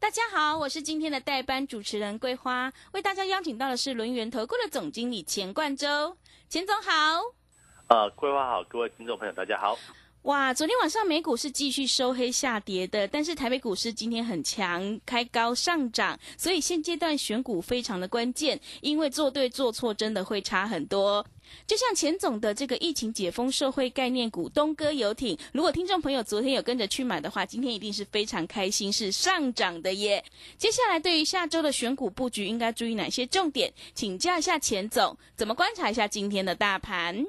大家好，我是今天的代班主持人桂花，为大家邀请到的是轮源投顾的总经理钱冠洲，钱总好。呃，桂花好，各位听众朋友大家好。哇，昨天晚上美股是继续收黑下跌的，但是台北股市今天很强，开高上涨，所以现阶段选股非常的关键，因为做对做错真的会差很多。就像钱总的这个疫情解封社会概念股东哥游艇，如果听众朋友昨天有跟着去买的话，今天一定是非常开心，是上涨的耶。接下来对于下周的选股布局，应该注意哪些重点？请教一下钱总，怎么观察一下今天的大盘？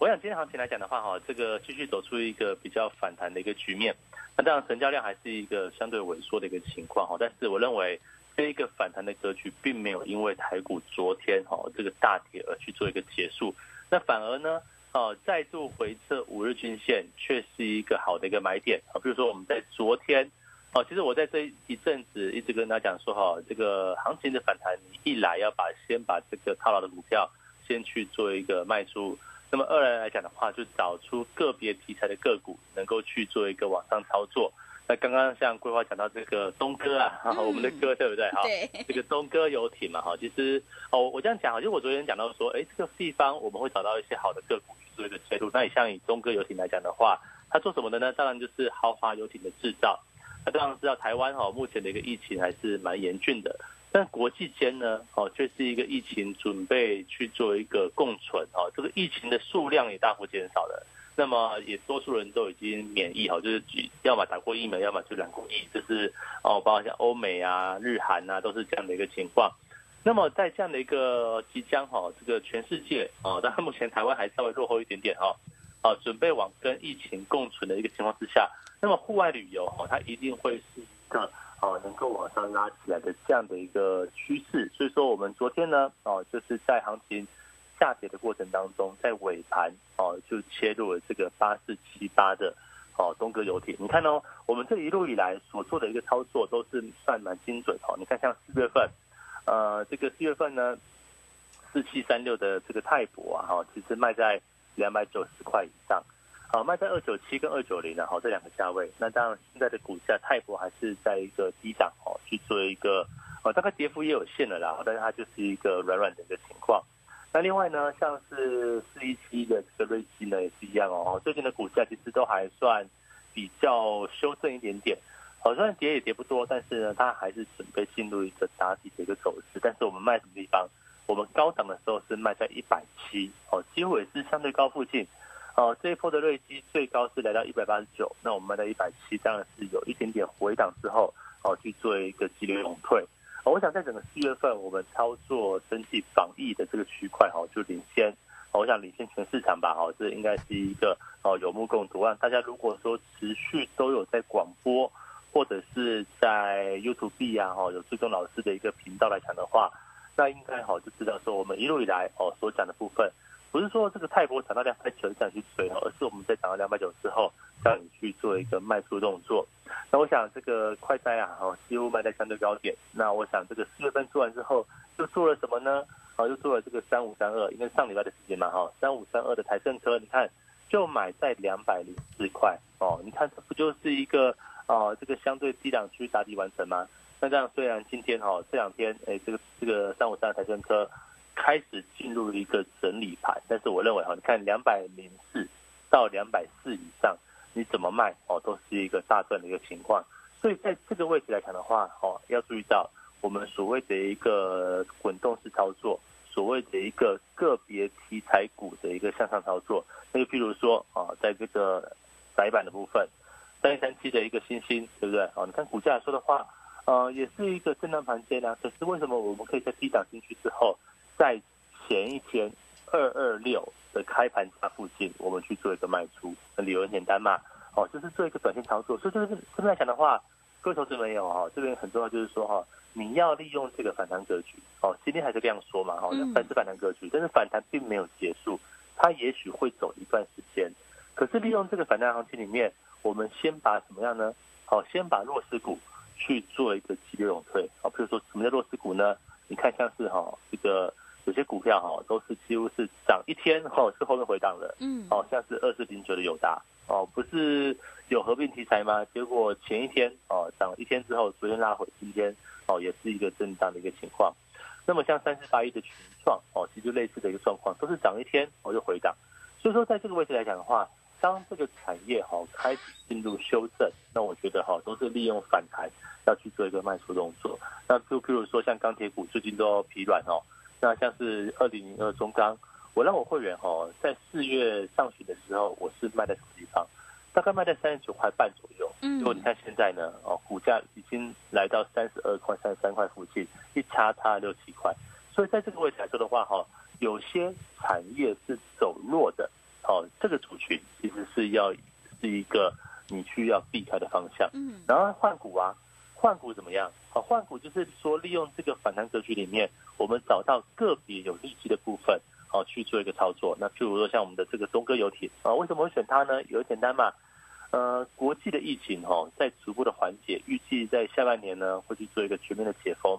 我想今天行情来讲的话，哈，这个继续走出一个比较反弹的一个局面。那当然成交量还是一个相对萎缩的一个情况，哈，但是我认为。这一个反弹的格局，并没有因为台股昨天哈这个大跌而去做一个结束，那反而呢，哦再度回撤五日均线，却是一个好的一个买点啊。比如说我们在昨天，哦，其实我在这一阵子一直跟大家讲说哈，这个行情的反弹，你一来要把先把这个套牢的股票先去做一个卖出，那么二来来讲的话，就找出个别题材的个股，能够去做一个往上操作。那刚刚像桂花讲到这个东哥啊，我们的哥对不对？哈，这个东哥游艇嘛，哈，其实哦，我这样讲，就我昨天讲到说，哎，这个地方我们会找到一些好的个股去做一个切入。那你像以东哥游艇来讲的话，它做什么的呢？当然就是豪华游艇的制造。那当然知道台湾哈，目前的一个疫情还是蛮严峻的，但国际间呢，哦，却是一个疫情准备去做一个共存，哦，这个疫情的数量也大幅减少了。那么也多数人都已经免疫哈，就是要么打过疫苗，要么就两过疫，就是哦，包括像欧美啊、日韩啊，都是这样的一个情况。那么在这样的一个即将哈，这个全世界啊，但目前台湾还稍微落后一点点哈，啊，准备往跟疫情共存的一个情况之下，那么户外旅游哈，它一定会是一个哦能够往上拉起来的这样的一个趋势。所以说，我们昨天呢，哦，就是在行情。下跌的过程当中，在尾盘哦，就切入了这个八四七八的哦东哥游艇。你看哦，我们这一路以来所做的一个操作都是算蛮精准哦。你看像四月份，呃，这个四月份呢，四七三六的这个泰博啊，哈，其实卖在两百九十块以上，好卖在二九七跟二九零，然后这两个价位。那当然现在的股价泰博还是在一个低档哦，去做一个哦，大概跌幅也有限了啦，但是它就是一个软软的一个情况。那另外呢，像是四一七的这个瑞基呢，也是一样哦。最近的股价其实都还算比较修正一点点，好像跌也跌不多，但是呢，它还是准备进入一个打底的一个走势。但是我们卖什么地方？我们高档的时候是卖在一百七，哦，几乎也是相对高附近。哦，这一波的瑞基最高是来到一百八十九，那我们的一百七，当然是有一点点回档之后，哦，去做一个激烈勇退。我想在整个四月份，我们操作整体防疫的这个区块哈，就领先。我想领先全市场吧，哈，这应该是一个哦有目共睹啊。大家如果说持续都有在广播或者是在 YouTube 啊，哈，有追踪老师的一个频道来讲的话，那应该好就知道说，我们一路以来哦所讲的部分，不是说这个泰波涨到两百九这样去追哦，而是我们在涨到两百九之后，让你去做一个卖出动作。那我想这个快哉啊，哦，几乎卖在相对高点。那我想这个四月份做完之后，又做了什么呢？哦，又做了这个三五三二，因为上礼拜的时间嘛，哈，三五三二的台政车，你看就买在两百零四块哦。你看这不就是一个哦，这个相对低档区打底完成吗？那这样虽然今天哈这两天哎，这个这个三五三二台政车开始进入一个整理盘，但是我认为哈，你看两百零四到两百四以上。你怎么卖哦，都是一个大赚的一个情况。所以在这个位置来讲的话，哦，要注意到我们所谓的一个滚动式操作，所谓的一个个别题材股的一个向上操作。那就譬如说啊，在这个窄板的部分，三一三七的一个新星，对不对？哦，你看股价来说的话，呃，也是一个震荡盘间啊。可是为什么我们可以在低档进去之后，在前一天二二六？的开盘价附近，我们去做一个卖出，那理由很简单嘛，哦，就是做一个短线操作。所以这个这边来讲的话，各位投资朋友哈，这边很重要，就是说哈，你要利用这个反弹格局哦，今天还是这样说嘛，哦，嗯反是反弹格局，但是反弹并没有结束，它也许会走一段时间。可是利用这个反弹行情里面，我们先把什么样呢？好，先把弱势股去做一个急流勇退。好，比如说什么叫弱势股呢？你看像是哈这个有些股票哈都是几乎是涨一天哈是后面回档的，嗯，哦，像是二四零九的友达哦，不是有合并题材吗？结果前一天哦涨一天之后，昨天拉回，今天哦也是一个震荡的一个情况。那么像三四八一的群创哦，其实类似的一个状况，都是涨一天我、哦、就回档。所以说在这个位置来讲的话，当这个产业哈、哦、开始进入修正，那我觉得哈、哦、都是利用反弹要去做一个卖出动作。那就譬如说像钢铁股最近都疲软哦，那像是二零零二中钢。我让我会员哦，在四月上旬的时候，我是卖在什么地方？大概卖在三十九块半左右。嗯如果你看现在呢，哦，股价已经来到三十二块、三十三块附近，一差差六七块。所以在这个位置来说的话，哈，有些产业是走弱的，哦，这个族群其实是要是一个你需要避开的方向。嗯然后换股啊，换股怎么样？换股就是说利用这个反弹格局里面，我们找到个别有利基的部分。哦，去做一个操作。那譬如说像我们的这个东哥游艇啊，为什么会选它呢？有简单嘛，呃，国际的疫情哦，在逐步的缓解，预计在下半年呢会去做一个全面的解封。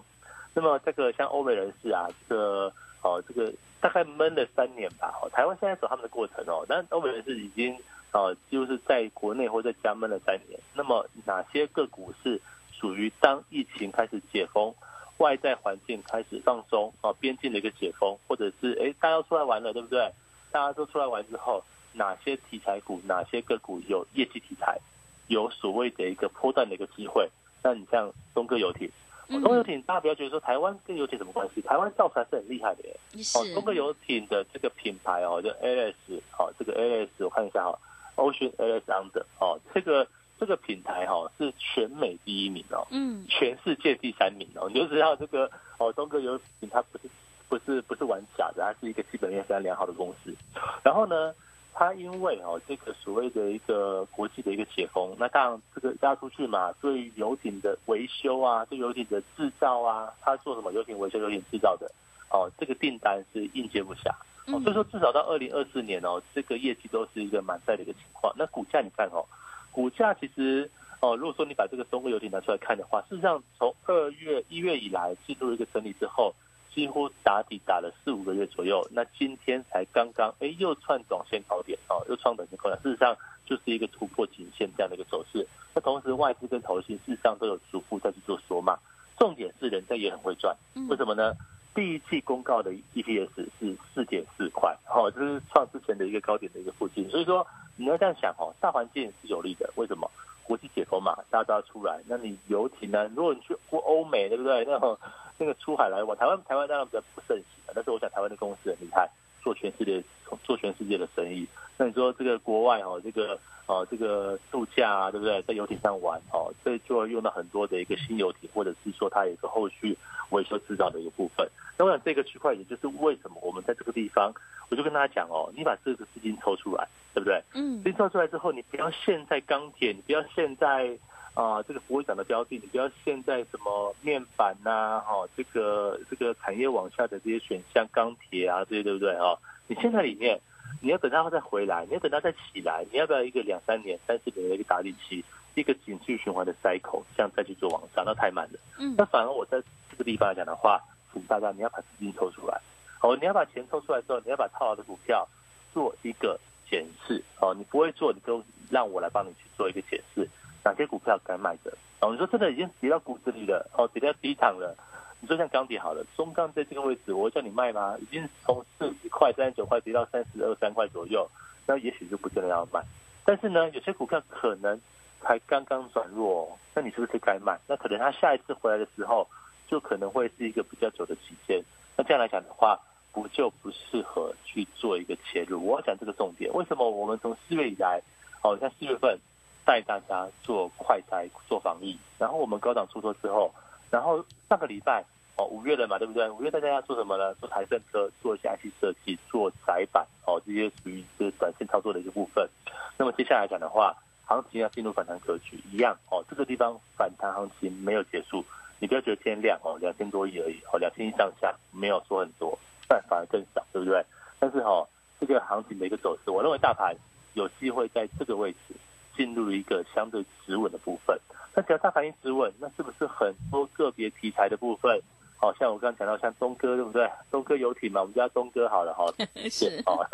那么这个像欧美人士啊，这个哦，这个大概闷了三年吧。哦，台湾现在走他们的过程哦，但欧美人士已经哦，就是在国内或在家闷了三年。那么哪些个股是属于当疫情开始解封？外在环境开始放松啊，边境的一个解封，或者是哎，大家都出来玩了，对不对？大家都出来玩之后，哪些题材股、哪些个股有业绩题材，有所谓的一个波段的一个机会？那你像东哥游艇，哦、东哥游艇大家不要觉得说台湾跟游艇什么关系？台湾造船是很厉害的耶。是哦，东哥游艇的这个品牌哦，就 AS 哦，这个 AS 我看一下哈、哦、，Ocean AS Under 哦，这个。这个品牌哈、哦、是全美第一名哦，嗯，全世界第三名哦，你就知道这个哦，东哥游艇它不是不是不是玩假的，它是一个基本面非常良好的公司。然后呢，它因为哦这个所谓的一个国际的一个解封，那当然这个大家出去嘛，对于游艇的维修啊，对游艇的制造啊，它做什么游艇维修、游艇制造的哦，这个订单是应接不暇。哦，所以说至少到二零二四年哦，这个业绩都是一个满载的一个情况。那股价你看哦。股价其实哦，如果说你把这个东哥游艇拿出来看的话，事实上从二月一月以来进入一个整理之后，几乎打底打了四五个月左右。那今天才刚刚哎又创短线高点哦，又创短线高点，事实上就是一个突破颈线这样的一个走势。那同时外资跟投信事实上都有逐步在去做缩嘛，重点是人家也很会赚，为什么呢？第一季公告的 EPS 是四点四块，哦，这是创之前的一个高点的一个附近，所以说。你要这样想哦，大环境是有利的，为什么？国际解封嘛，大家都要出来。那你游艇呢？如果你去过欧美，对不对？那种那个出海来往，台湾台湾当然比较不盛行，但是我想台湾的公司很厉害，做全世界做全世界的生意。那你说这个国外哦，这个哦这个度假啊，对不对？在游艇上玩哦，所以就要用到很多的一个新游艇，或者是说它有一个后续维修制造的一个部分。那我想这个区块，也就是为什么我们在这个地方，我就跟大家讲哦，你把这个资金抽出来。对不对？嗯，资金抽出来之后，你不要陷在钢铁，你不要陷在啊、呃、这个不会涨的标的，你不要陷在什么面板呐、啊，哦这个这个产业往下的这些选项，钢铁啊这些，对不对哦？你陷在里面，你要等它再回来，你要等它再起来，你要不要一个两三年、三四年的一个打底期，一个景气循环的 cycle，这样再去做往上，那太慢了。嗯，那反而我在这个地方来讲的话，请大家你要把资金抽出来，哦，你要把钱抽出来之后，你要把套牢的股票做一个。检视哦，你不会做，你就让我来帮你去做一个解释，哪些股票该卖的哦？你说真的已经跌到骨子里了哦，跌到低档了。你说像钢铁好了，中钢在这个位置，我会叫你卖吗？已经从四十块、三十九块跌到三十二三块左右，那也许就不见得要卖。但是呢，有些股票可能才刚刚转弱、那你是不是该卖？那可能它下一次回来的时候，就可能会是一个比较久的期间。那这样来讲的话。不就不适合去做一个切入？我要讲这个重点。为什么我们从四月以来，哦，像四月份带大家做快筛、做防疫，然后我们高档出错之后，然后上个礼拜哦，五月了嘛，对不对？五月大家要做什么呢？做台政车，做一些 IC 设计，做窄板，哦，这些属于是短线操作的一个部分。那么接下来讲的话，行情要进入反弹格局，一样哦，这个地方反弹行情没有结束，你不要觉得天亮哦两千多亿而已，哦两千亿上下没有说很多，但反而更少，对不对？但是哈，这个行情的一个走势，我认为大盘有机会在这个位置进入一个相对止稳的部分。那只要大盘一止稳，那是不是很多个别题材的部分？好像我刚刚讲到像东哥，对不对？东哥游艇嘛，我们叫东哥好了哈。是哦，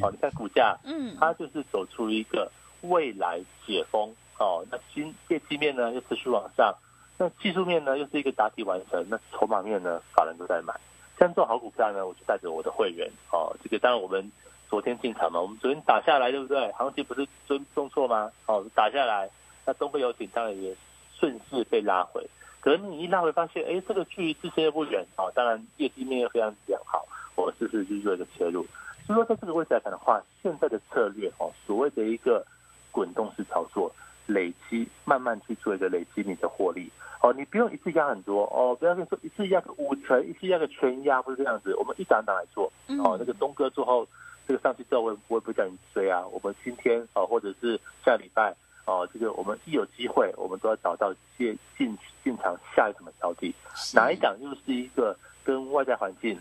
哦，你看股价，嗯，它就是走出一个未来解封哦。那新业绩面呢又持续往上，那技术面呢又是一个打底完成，那筹码面呢法人都在买。像这种好股票呢，我就带着我的会员哦。这个当然我们昨天进场嘛，我们昨天打下来，对不对？行情不是尊重挫吗？哦，打下来，那东哥游艇当然也顺势被拉回。可能你一拉回发现，哎，这个距离之前又不远啊，当然业绩面又非常良好，我是不是就做一个切入？所以说，在这个位置来看的话，现在的策略哦，所谓的一个滚动式操作，累积慢慢去做一个累积你的获利哦，你不用一次压很多哦，不要跟你说一次压个五成，一次压个全压，不是这样子，我们一档档来做哦。那个东哥做后，这个上去之后，我我也不叫你追啊，我们今天哦，或者是下礼拜。哦，这个我们一有机会，我们都要找到进进进场下一什么标的，哪一档又是一个跟外在环境、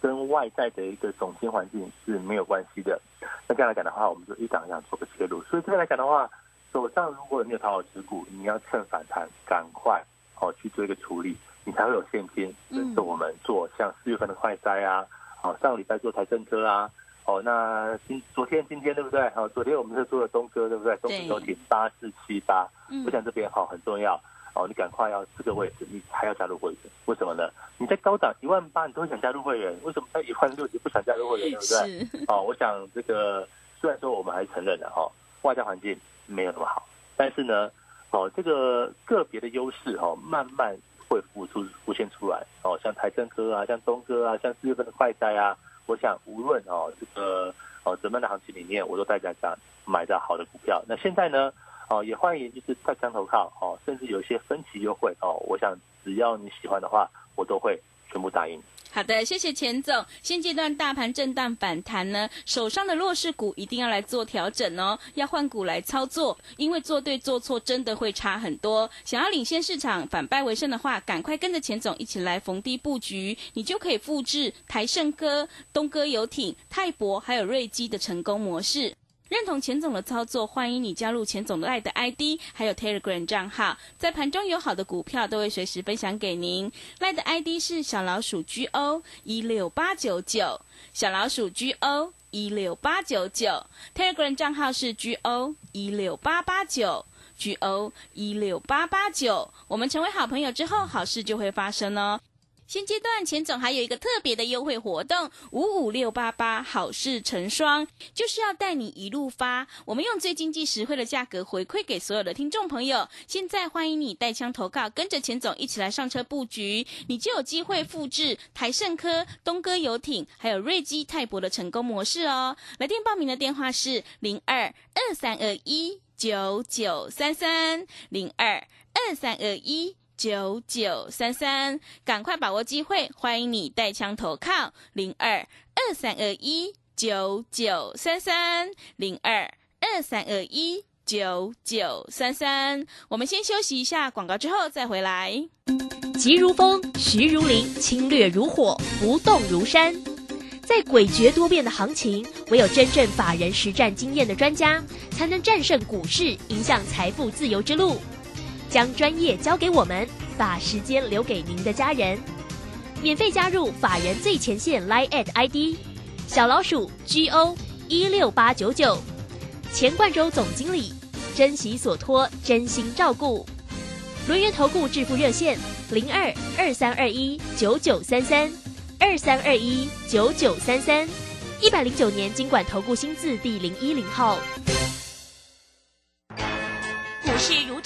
跟外在的一个总经环境是没有关系的。那这样来讲的话，我们就一档一档做个切入。所以这边来讲的话，手上如果你有淘好持股，你要趁反弹赶快哦去做一个处理，你才会有现金这是我们做像四月份的快筛啊，好上个礼拜做台政科啊。哦，那今昨天今天对不对？好，昨天我们是做了东哥对不对？东哥都挺八四七八，我想这边好很重要。哦，你赶快要这个位置，你还要加入会员？为什么呢？你在高档一万八，你都会想加入会员，为什么在一万六你不想加入会员？对不对？哦，我想这个虽然说我们还承认了哈，外在环境没有那么好，但是呢，哦，这个个别的优势哦，慢慢会浮出浮现出来。哦，像台政科啊，像东哥啊，像四月份的快哉啊。我想，无论哦这个哦怎么样的行情里面，我都带大家买到好的股票。那现在呢，哦也欢迎就是快枪投靠哦，甚至有一些分期优惠哦。我想只要你喜欢的话，我都会全部答应。好的，谢谢钱总。现阶段大盘震荡反弹呢，手上的弱势股一定要来做调整哦，要换股来操作，因为做对做错真的会差很多。想要领先市场、反败为胜的话，赶快跟着钱总一起来逢低布局，你就可以复制台盛哥、东哥游艇、泰博还有瑞基的成功模式。认同钱总的操作，欢迎你加入钱总的爱的 ID，还有 Telegram 账号，在盘中有好的股票都会随时分享给您。赖的 ID 是小老鼠 GO 一六八九九，小老鼠 GO 一六八九九，Telegram 账号是 GO 一六八八九，GO 一六八八九。我们成为好朋友之后，好事就会发生哦。现阶段钱总还有一个特别的优惠活动，五五六八八好事成双，就是要带你一路发。我们用最经济实惠的价格回馈给所有的听众朋友。现在欢迎你带枪投靠，跟着钱总一起来上车布局，你就有机会复制台盛科、东哥游艇还有瑞基泰博的成功模式哦。来电报名的电话是零二二三二一九九三三零二二三二一。九九三三，赶快把握机会！欢迎你带枪投靠零二二三二一九九三三零二二三二一九九三三。我们先休息一下广告，之后再回来。急如风，徐如林，侵略如火，不动如山。在诡谲多变的行情，唯有真正法人实战经验的专家，才能战胜股市，迎向财富自由之路。将专业交给我们，把时间留给您的家人。免费加入法人最前线 Line at ID 小老鼠 GO 一六八九九，钱冠洲总经理，珍惜所托，真心照顾。轮源投顾致富热线零二二三二一九九三三二三二一九九三三，一百零九年经管投顾新字第零一零号。股市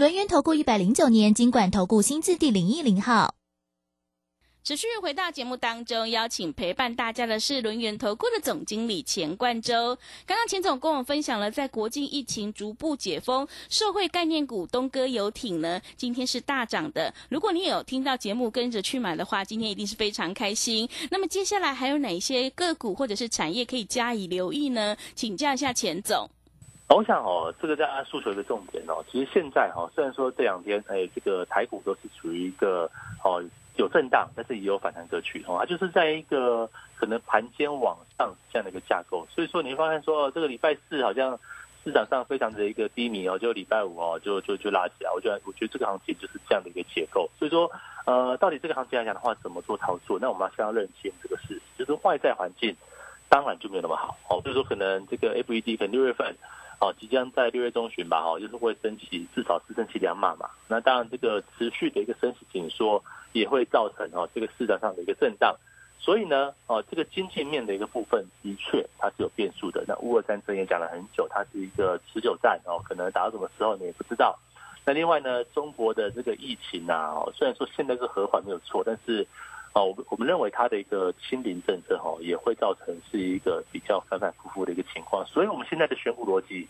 轮源投顾一百零九年金管投顾新字第零一零号。持续回到节目当中，邀请陪伴大家的是轮源投顾的总经理钱冠洲。刚刚钱总跟我分享了，在国际疫情逐步解封，社会概念股东哥游艇呢，今天是大涨的。如果你有听到节目跟着去买的话，今天一定是非常开心。那么接下来还有哪些个股或者是产业可以加以留意呢？请教一下钱总。我想哦，这个大家诉求一个重点哦，其实现在哈，虽然说这两天哎，这个台股都是处于一个哦。有震荡，但是也有反弹格局哦，它就是在一个可能盘间往上这样的一个架构，所以说你会发现说，这个礼拜四好像市场上非常的一个低迷哦，就礼拜五哦，就就就拉起来，我觉得我觉得这个行情就是这样的一个结构，所以说呃，到底这个行情来讲的话，怎么做操作？那我们要先要认清这个事，就是外在环境当然就没有那么好哦，比如说可能这个 FED 可能六月份。哦，即将在六月中旬吧，哦，就是会升起至少是升起两码嘛。那当然，这个持续的一个升息紧缩也会造成哦这个市场上的一个震荡。所以呢，哦，这个经济面的一个部分的确它是有变数的。那乌俄战争也讲了很久，它是一个持久战哦，可能打到什么时候你也不知道。那另外呢，中国的这个疫情啊，虽然说现在是和缓没有错，但是。哦，我们我们认为它的一个清零政策哈，也会造成是一个比较反反复复的一个情况，所以我们现在的选股逻辑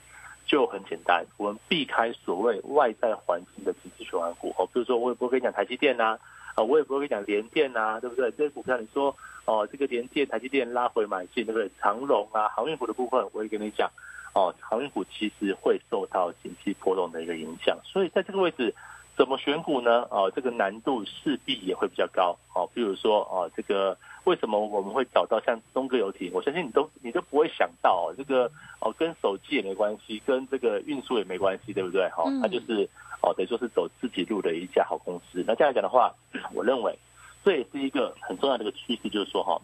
就很简单，我们避开所谓外在环境的经济循环股哦，比如说我也不会跟你讲台积电呐，啊，我也不会跟你讲联电呐，对不对？这些股票你说哦，这个联电、台积电拉回买进，对不对？长隆啊，航运股的部分，我也跟你讲哦，航运股其实会受到经济波动的一个影响，所以在这个位置。怎么选股呢？哦，这个难度势必也会比较高。哦，比如说哦，这个为什么我们会找到像东哥游艇？我相信你都你都不会想到哦，这个哦跟手机也没关系，跟这个运输也没关系，对不对？哈，它就是哦等于说是走自己路的一家好公司。那这样来讲的话，我认为这也是一个很重要的一个趋势，就是说哈，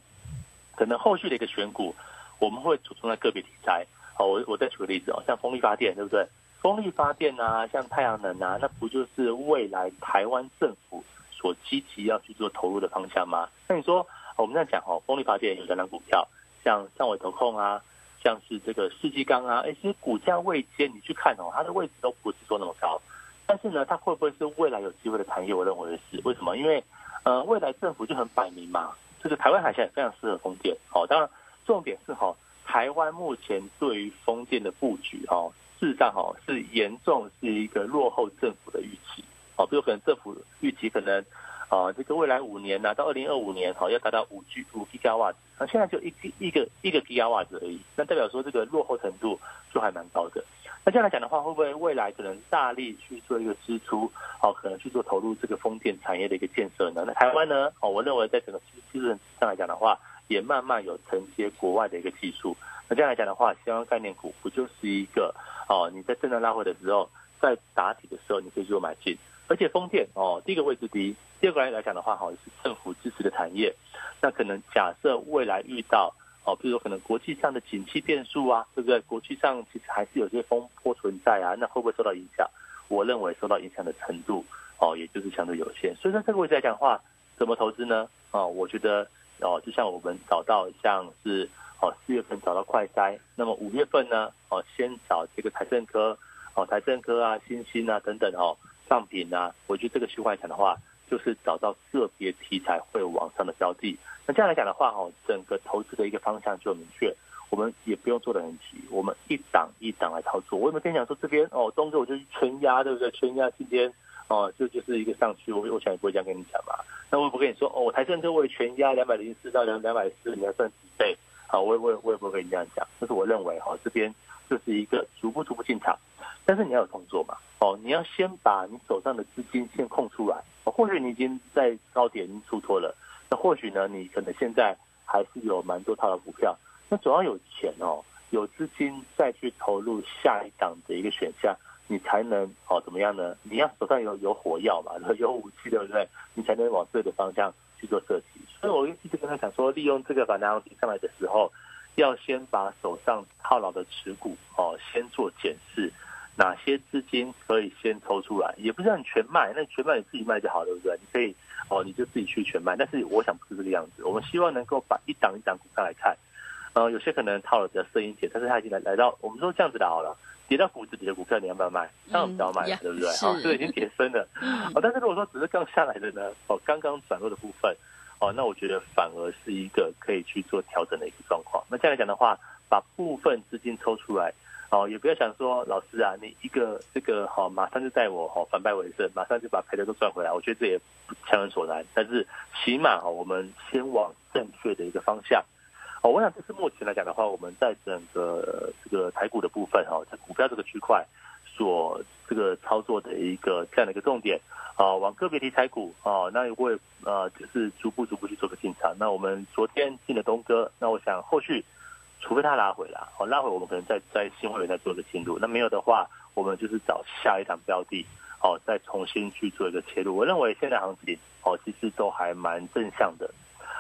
可能后续的一个选股我们会主重在个别题材。好，我我再举个例子哦，像风力发电，对不对？风力发电啊，像太阳能啊，那不就是未来台湾政府所积极要去做投入的方向吗？那你说，我们在讲哦，风力发电有两档股票，像上尾投控啊，像是这个世纪钢啊，哎，其实股价位阶你去看哦，它的位置都不是说那么高，但是呢，它会不会是未来有机会的产业？我认为是，为什么？因为呃，未来政府就很摆明嘛，这个台湾海峡也非常适合风电。哦，当然重点是哈，台湾目前对于风电的布局哦。事实上，哈是严重是一个落后政府的预期，哦，比如可能政府预期可能，啊，这个未来五年呢，到二零二五年，哈要达到五 G 五 G 瓦子，那现在就一一个一个 G 瓦子而已，那代表说这个落后程度就还蛮高的。那这样来讲的话，会不会未来可能大力去做一个支出，哦，可能去做投入这个风电产业的一个建设呢？那台湾呢，哦，我认为在整个技术上来讲的话，也慢慢有承接国外的一个技术。那这样来讲的话，相关概念股不就是一个？哦，你在震荡拉回的时候，在打底的时候，你可以做买进。而且风电哦，第一个位置低，第二个来来讲的话，哈，是政府支持的产业。那可能假设未来遇到哦，比如说可能国际上的景气变数啊，对不对？国际上其实还是有些风波存在啊，那会不会受到影响？我认为受到影响的程度哦，也就是相对有限。所以说这个位置来讲的话，怎么投资呢？哦，我觉得哦，就像我们找到像是。哦，四月份找到快筛，那么五月份呢？哦，先找这个台政科，哦，台政科啊，新兴啊等等哦，上品啊，我觉得这个区块讲的话，就是找到个别题材会往上的标的。那这样来讲的话，哦，整个投资的一个方向就明确，我们也不用做的很急，我们一档一档来操作。我有没有跟你讲说这边哦，东哥我就去全压，对不对？全压今天哦，就就是一个上去，我我想也不会这样跟你讲嘛。那我不跟你说哦，台政科我全压两百零四到两两百四，你要算几倍？好，我也我也我也不会跟你这样讲，但是我认为哈，这边就是一个逐步逐步进场，但是你要有动作嘛，哦，你要先把你手上的资金先空出来，哦或许你已经在高点出脱了，那或许呢，你可能现在还是有蛮多套的股票，那总要有钱哦，有资金再去投入下一档的一个选项，你才能哦怎么样呢？你要手上有有火药嘛，有武器对不对？你才能往这个方向去做设计。所以我一直跟他讲说，利用这个反弹行情上来的时候，要先把手上套牢的持股哦，先做检视，哪些资金可以先抽出来，也不是让你全卖，那全卖你自己卖就好了，对不对？你可以哦，你就自己去全卖。但是我想不是这个样子，我们希望能够把一档一档股票来看，呃，有些可能套了比较深一点，但是它已经来来到，我们说这样子的好了。跌到谷子底的股票，你要不要卖？当然不要卖，对不对？好，这个已经跌深了。哦，但是如果说只是刚下来的呢？哦，刚刚转弱的部分，哦，那我觉得反而是一个可以去做调整的一个状况。那这样来讲的话，把部分资金抽出来，哦，也不要想说老师啊，你一个这个好马上就带我好反败为胜，马上就把赔的都赚回来，我觉得这也强人所难。但是起码哦，我们先往正确的一个方向。我想这是目前来讲的话，我们在整个这个台股的部分哈，在股票这个区块所这个操作的一个这样的一个重点啊，往个别题材股啊，那也会呃就是逐步逐步去做个进场。那我们昨天进了东哥，那我想后续除非它拉回来，哦拉回我们可能再在新会员再做个进入。那没有的话，我们就是找下一档标的，哦再重新去做一个切入。我认为现在行情哦其实都还蛮正向的。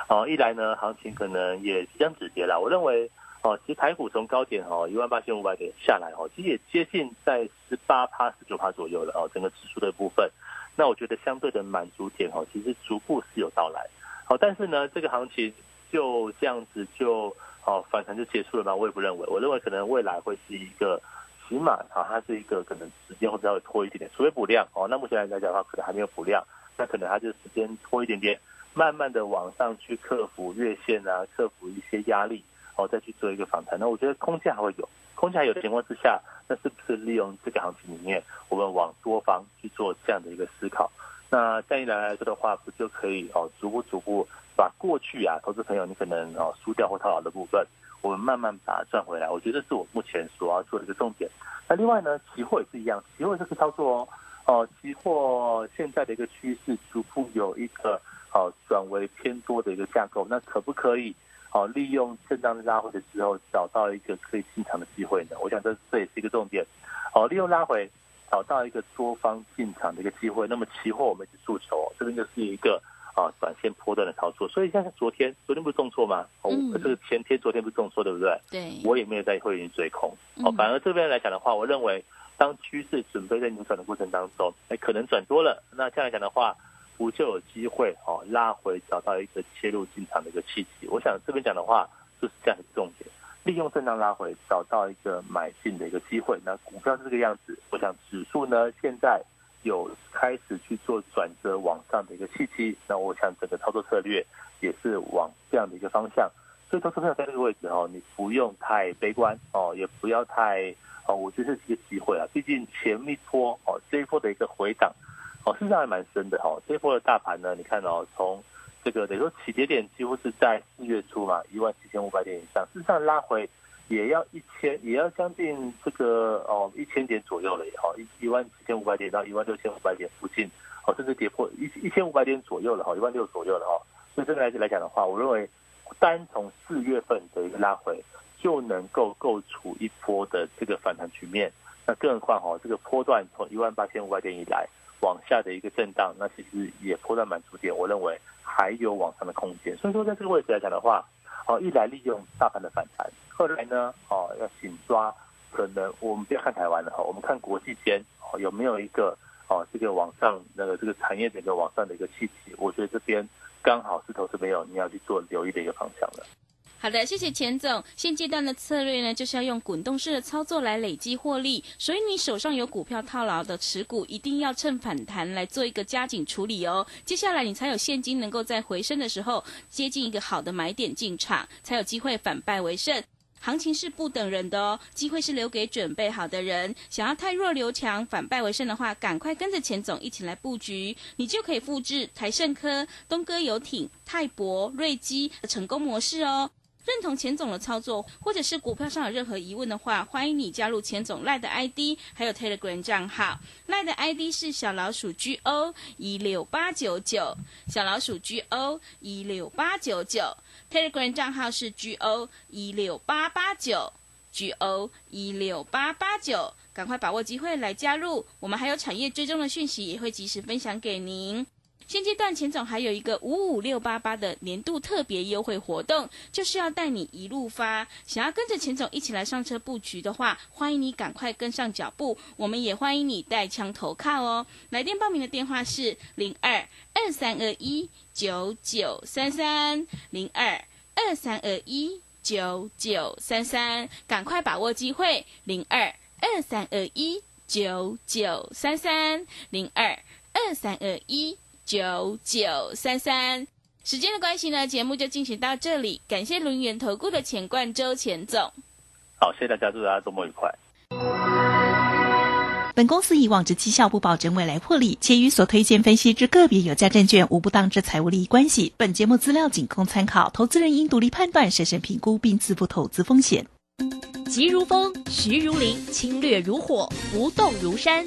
哦，一来呢，行情可能也即将止跌了。我认为，哦，其实台股从高点哦一万八千五百点下来哦，其实也接近在十八趴、十九趴左右了哦，整个指数的部分。那我觉得相对的满足点哦，其实逐步是有到来。好，但是呢，这个行情就这样子就哦反弹就结束了吗？我也不认为。我认为可能未来会是一个起码啊，它是一个可能时间会稍微拖一点点，除非补量哦。那目前来讲的话，可能还没有补量，那可能它就时间拖一点点。慢慢的往上去克服月线啊，克服一些压力，哦，再去做一个反弹。那我觉得空间还会有，空间还有情况之下，那是不是利用这个行情里面，我们往多方去做这样的一个思考？那这样一来来说的话，不就可以哦，逐步逐步把过去啊，投资朋友你可能哦输掉或套牢的部分，我们慢慢把它赚回来。我觉得是我目前所要做的一个重点。那另外呢，期货也是一样，期货这个操作哦，哦，期货现在的一个趋势逐步有一个。好，转为偏多的一个架构，那可不可以好利用震荡拉回的时候找到一个可以进场的机会呢？我想这这也是一个重点。好，利用拉回找到一个多方进场的一个机会。那么期货我们是诉求，这边就是一个啊短线波段的操作。所以像昨天，昨天不是重挫吗？哦，这个前天、昨天不是重挫，对不对？对。我也没有在会员追空。哦，反而这边来讲的话，我认为当趋势准备在扭转的过程当中，哎，可能转多了。那这样来讲的话。不就有机会哦拉回找到一个切入进场的一个契机？我想这边讲的话就是这样的重点，利用震荡拉回找到一个买进的一个机会。那股票是这个样子，我想指数呢现在有开始去做转折往上的一个契机。那我想整个操作策略也是往这样的一个方向。所以投资朋友在这个位置哦，你不用太悲观哦，也不要太哦，我觉得是一个机会啊。毕竟前一波哦这一波的一个回档。哦，事实上还蛮深的哈。这一波的大盘呢，你看哦，从这个等于说起跌点几乎是在四月初嘛，一万七千五百点以上，事实上拉回也要一千，也要将近这个哦一千点左右了，哈，一一万七千五百点到一万六千五百点附近，哦，甚至跌破一一千五百点左右了，哈，一万六左右了，哈。所以这个来讲的话，我认为单从四月份的一个拉回就能够构筑一波的这个反弹局面，那更何况哈，这个波段从一万八千五百点以来。往下的一个震荡，那其实也破断满足点，我认为还有往上的空间。所以说，在这个位置来讲的话，哦，一来利用大盘的反弹，二来呢，哦，要紧抓，可能我们不要看台湾了哈，我们看国际间哦有没有一个哦这个往上那个这个产业整个往上的一个契机，我觉得这边刚好是投资没有你要去做留意的一个方向了。好的，谢谢钱总。现阶段的策略呢，就是要用滚动式的操作来累积获利。所以你手上有股票套牢的持股，一定要趁反弹来做一个加紧处理哦。接下来你才有现金能够在回升的时候接近一个好的买点进场，才有机会反败为胜。行情是不等人的哦，机会是留给准备好的人。想要太弱留强、反败为胜的话，赶快跟着钱总一起来布局，你就可以复制台盛科、东哥游艇、泰博、瑞基的成功模式哦。认同钱总的操作，或者是股票上有任何疑问的话，欢迎你加入钱总赖的 ID，还有 Telegram 账号。赖的 ID 是小老鼠 GO 一六八九九，小老鼠 GO 一六八九九。Telegram 账号是 GO 一六八八九，GO 一六八八九。赶快把握机会来加入，我们还有产业追踪的讯息，也会及时分享给您。现阶段钱总还有一个五五六八八的年度特别优惠活动，就是要带你一路发。想要跟着钱总一起来上车布局的话，欢迎你赶快跟上脚步。我们也欢迎你带枪投靠哦。来电报名的电话是零二二三二一九九三三零二二三二一九九三三，赶快把握机会零二二三二一九九三三零二二三二一。九九三三，时间的关系呢，节目就进行到这里。感谢轮源投顾的钱冠周钱总。好，谢谢大家，祝大家周末愉快。本公司以往之绩效不保证未来获利，且与所推荐分析之个别有价证券无不当之财务利益关系。本节目资料仅供参考，投资人应独立判断、审慎评估并自负投资风险。急如风，徐如林，侵略如火，不动如山。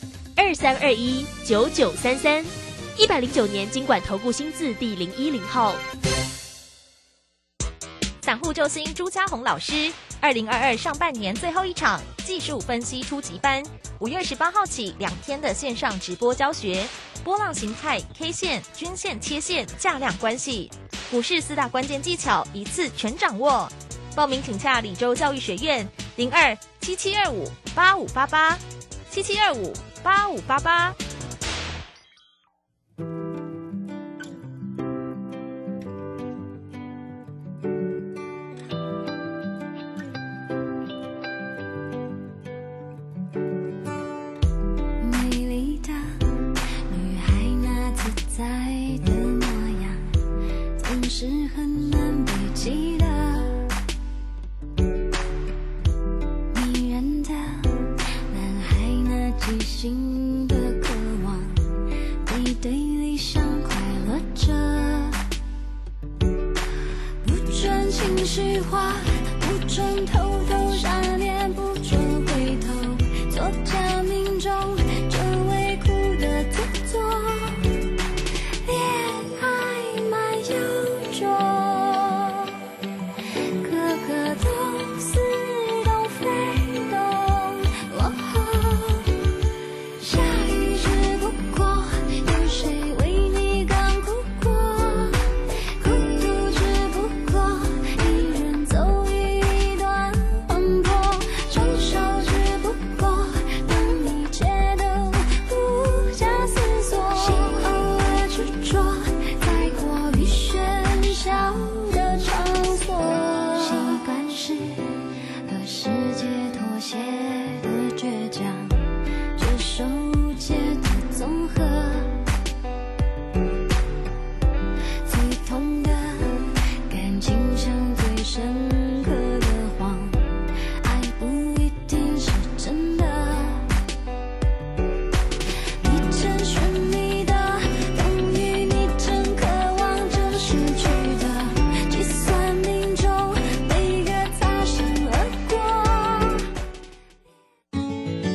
二三二一九九三三，一百零九年经管投顾新字第零一零号。散户救星朱家红老师，二零二二上半年最后一场技术分析初级班，五月十八号起两天的线上直播教学，波浪形态、K 线、均线、切线、价量关系，股市四大关键技巧一次全掌握。报名请洽李州教育学院零二七七二五八五八八七七二五八五八八。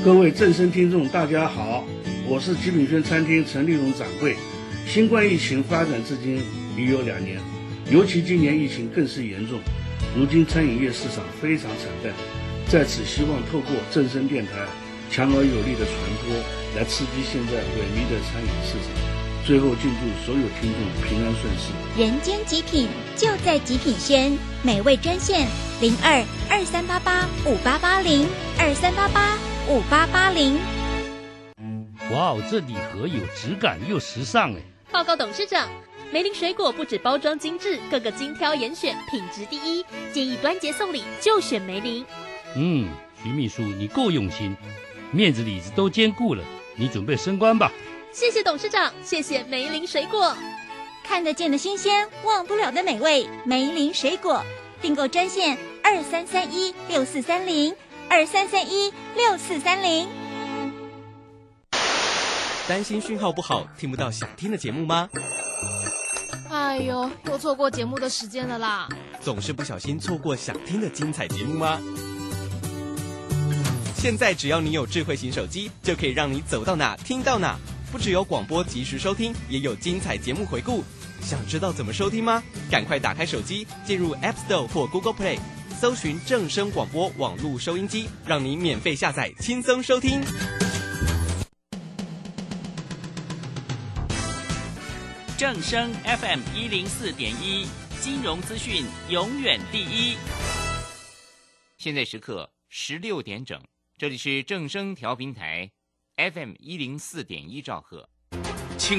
各位正声听众，大家好，我是极品轩餐厅陈立荣掌柜。新冠疫情发展至今已有两年，尤其今年疫情更是严重，如今餐饮业市场非常惨淡。在此，希望透过正声电台强而有力的传播，来刺激现在萎靡的餐饮市场。最后，敬祝所有听众平安顺遂。人间极品就在极品轩，美味专线零二二三八八五八八零二三八八五八八零。哇哦，这礼盒有质感又时尚哎！报告董事长，梅林水果不止包装精致，个个精挑严选，品质第一，建议端节送礼就选梅林。嗯，徐秘书你够用心，面子里子都兼顾了，你准备升官吧？谢谢董事长，谢谢梅林水果。看得见的新鲜，忘不了的美味，梅林水果订购专线二三三一六四三零二三三一六四三零。担心讯号不好，听不到想听的节目吗？哎呦，又错过节目的时间了啦！总是不小心错过想听的精彩节目吗？现在只要你有智慧型手机，就可以让你走到哪听到哪。不只有广播及时收听，也有精彩节目回顾。想知道怎么收听吗？赶快打开手机，进入 App Store 或 Google Play，搜寻正声广播网络收音机，让你免费下载，轻松收听。正声 FM 一零四点一，金融资讯永远第一。现在时刻十六点整，这里是正声调频台 FM 一零四点一兆赫。